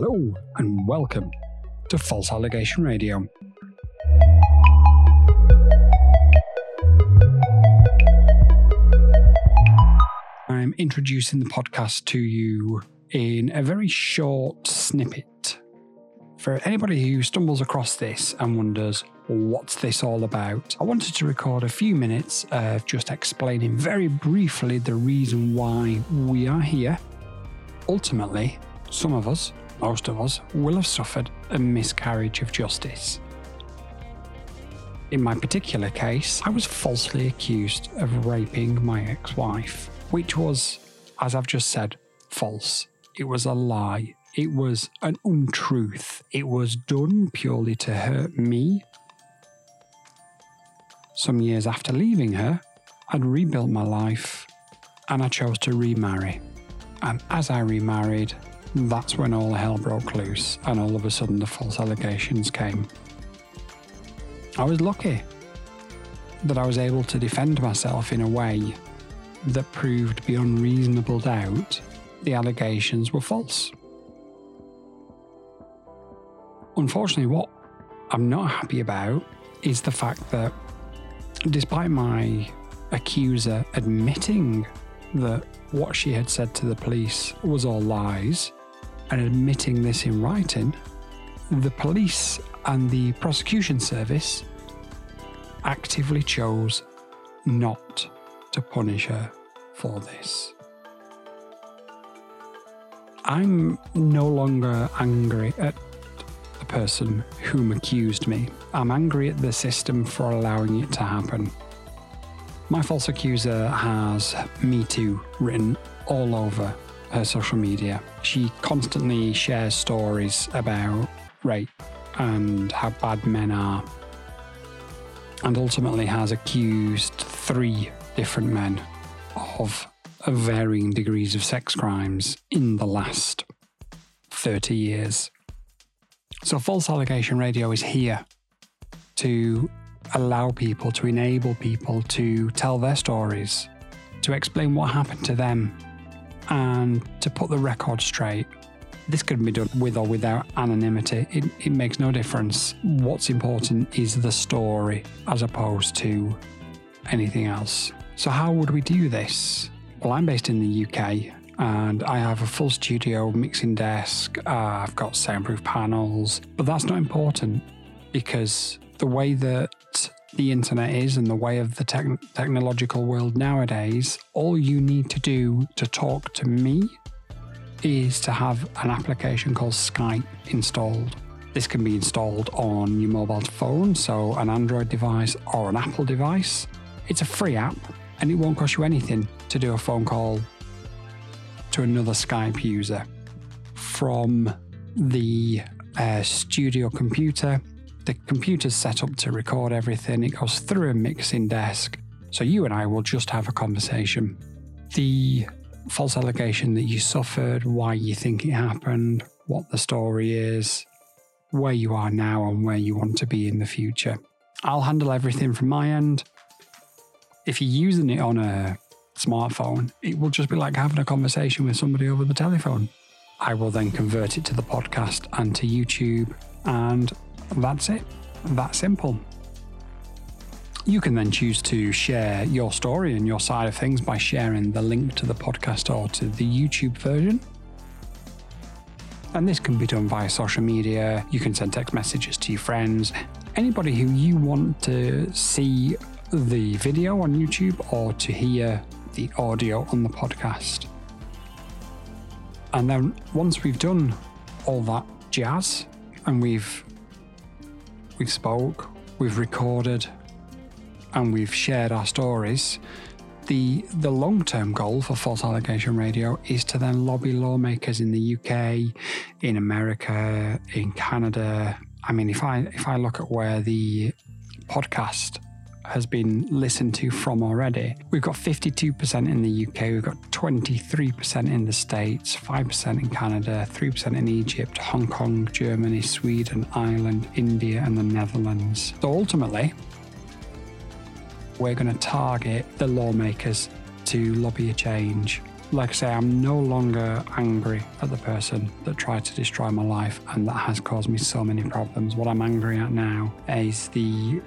Hello, and welcome to False Allegation Radio. I'm introducing the podcast to you in a very short snippet. For anybody who stumbles across this and wonders, what's this all about? I wanted to record a few minutes of just explaining very briefly the reason why we are here. Ultimately, some of us, most of us, will have suffered a miscarriage of justice. In my particular case, I was falsely accused of raping my ex wife, which was, as I've just said, false. It was a lie. It was an untruth. It was done purely to hurt me. Some years after leaving her, I'd rebuilt my life and I chose to remarry. And as I remarried, that's when all hell broke loose and all of a sudden the false allegations came. I was lucky that I was able to defend myself in a way that proved beyond reasonable doubt the allegations were false. Unfortunately, what I'm not happy about is the fact that despite my accuser admitting that what she had said to the police was all lies and admitting this in writing, the police and the prosecution service actively chose not to punish her for this. I'm no longer angry at the person whom accused me. I'm angry at the system for allowing it to happen. My false accuser has Me Too written all over her social media. She constantly shares stories about rape and how bad men are, and ultimately has accused three different men of varying degrees of sex crimes in the last 30 years. So, False Allegation Radio is here to allow people, to enable people to tell their stories, to explain what happened to them, and to put the record straight. This can be done with or without anonymity. It, it makes no difference. What's important is the story as opposed to anything else. So, how would we do this? Well, I'm based in the UK and I have a full studio mixing desk. Uh, I've got soundproof panels, but that's not important because the way that the internet is and the way of the te- technological world nowadays, all you need to do to talk to me is to have an application called Skype installed. This can be installed on your mobile phone, so an Android device or an Apple device. It's a free app and it won't cost you anything to do a phone call to another Skype user from the uh, studio computer. The computer's set up to record everything, it goes through a mixing desk. So you and I will just have a conversation. The false allegation that you suffered, why you think it happened, what the story is, where you are now, and where you want to be in the future. I'll handle everything from my end. If you're using it on a smartphone, it will just be like having a conversation with somebody over the telephone. I will then convert it to the podcast and to YouTube, and that's it. That simple. You can then choose to share your story and your side of things by sharing the link to the podcast or to the YouTube version. And this can be done via social media. You can send text messages to your friends, anybody who you want to see the video on YouTube or to hear the audio on the podcast. And then once we've done all that jazz and we've we've spoke, we've recorded, and we've shared our stories, the the long term goal for False Allegation Radio is to then lobby lawmakers in the UK, in America, in Canada. I mean, if I if I look at where the podcast has been listened to from already. We've got 52% in the UK, we've got 23% in the States, 5% in Canada, 3% in Egypt, Hong Kong, Germany, Sweden, Ireland, India, and the Netherlands. So ultimately, we're going to target the lawmakers to lobby a change. like I say, I'm no longer angry at the person that tried to destroy my life and that has caused me so many problems. What I'm angry at now is the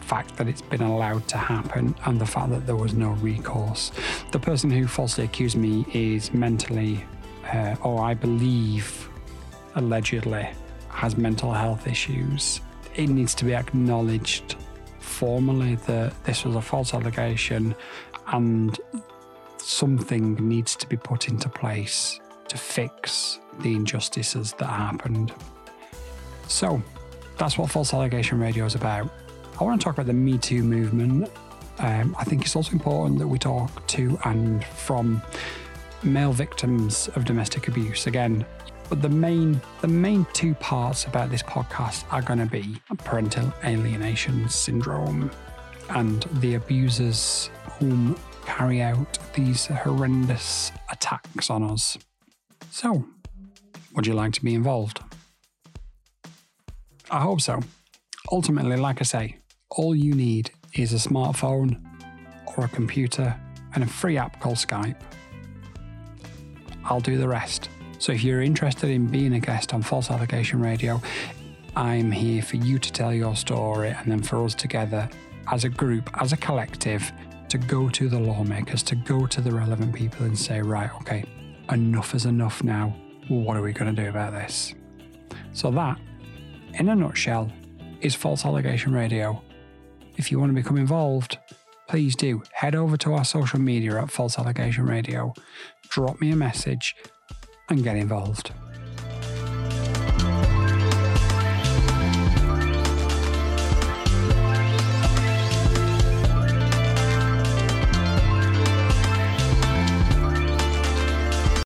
fact that it's been allowed to happen and the fact that there was no recourse. The person who falsely accused me is mentally, uh, or I believe, allegedly, has mental health issues. It needs to be acknowledged formally that this was a false allegation and something needs to be put into place to fix the injustices that happened. So, that's what False Allegation Radio is about. I want to talk about the Me Too movement. Um, I think it's also important that we talk to and from male victims of domestic abuse. Again, but the main the main two parts about this podcast are going to be parental alienation syndrome and the abusers whom carry out these horrendous attacks on us. So, would you like to be involved? I hope so. Ultimately, like I say, all you need is a smartphone or a computer and a free app called Skype. I'll do the rest. So if you're interested in being a guest on False Allegation Radio, I'm here for you to tell your story and then for us together as a group, as a collective, to go to the lawmakers, to go to the relevant people and say, right, okay, enough is enough now. What are we going to do about this? So, that, in a nutshell, is False Allegation Radio. If you want to become involved, please do head over to our social media at False Allegation Radio, drop me a message, and get involved.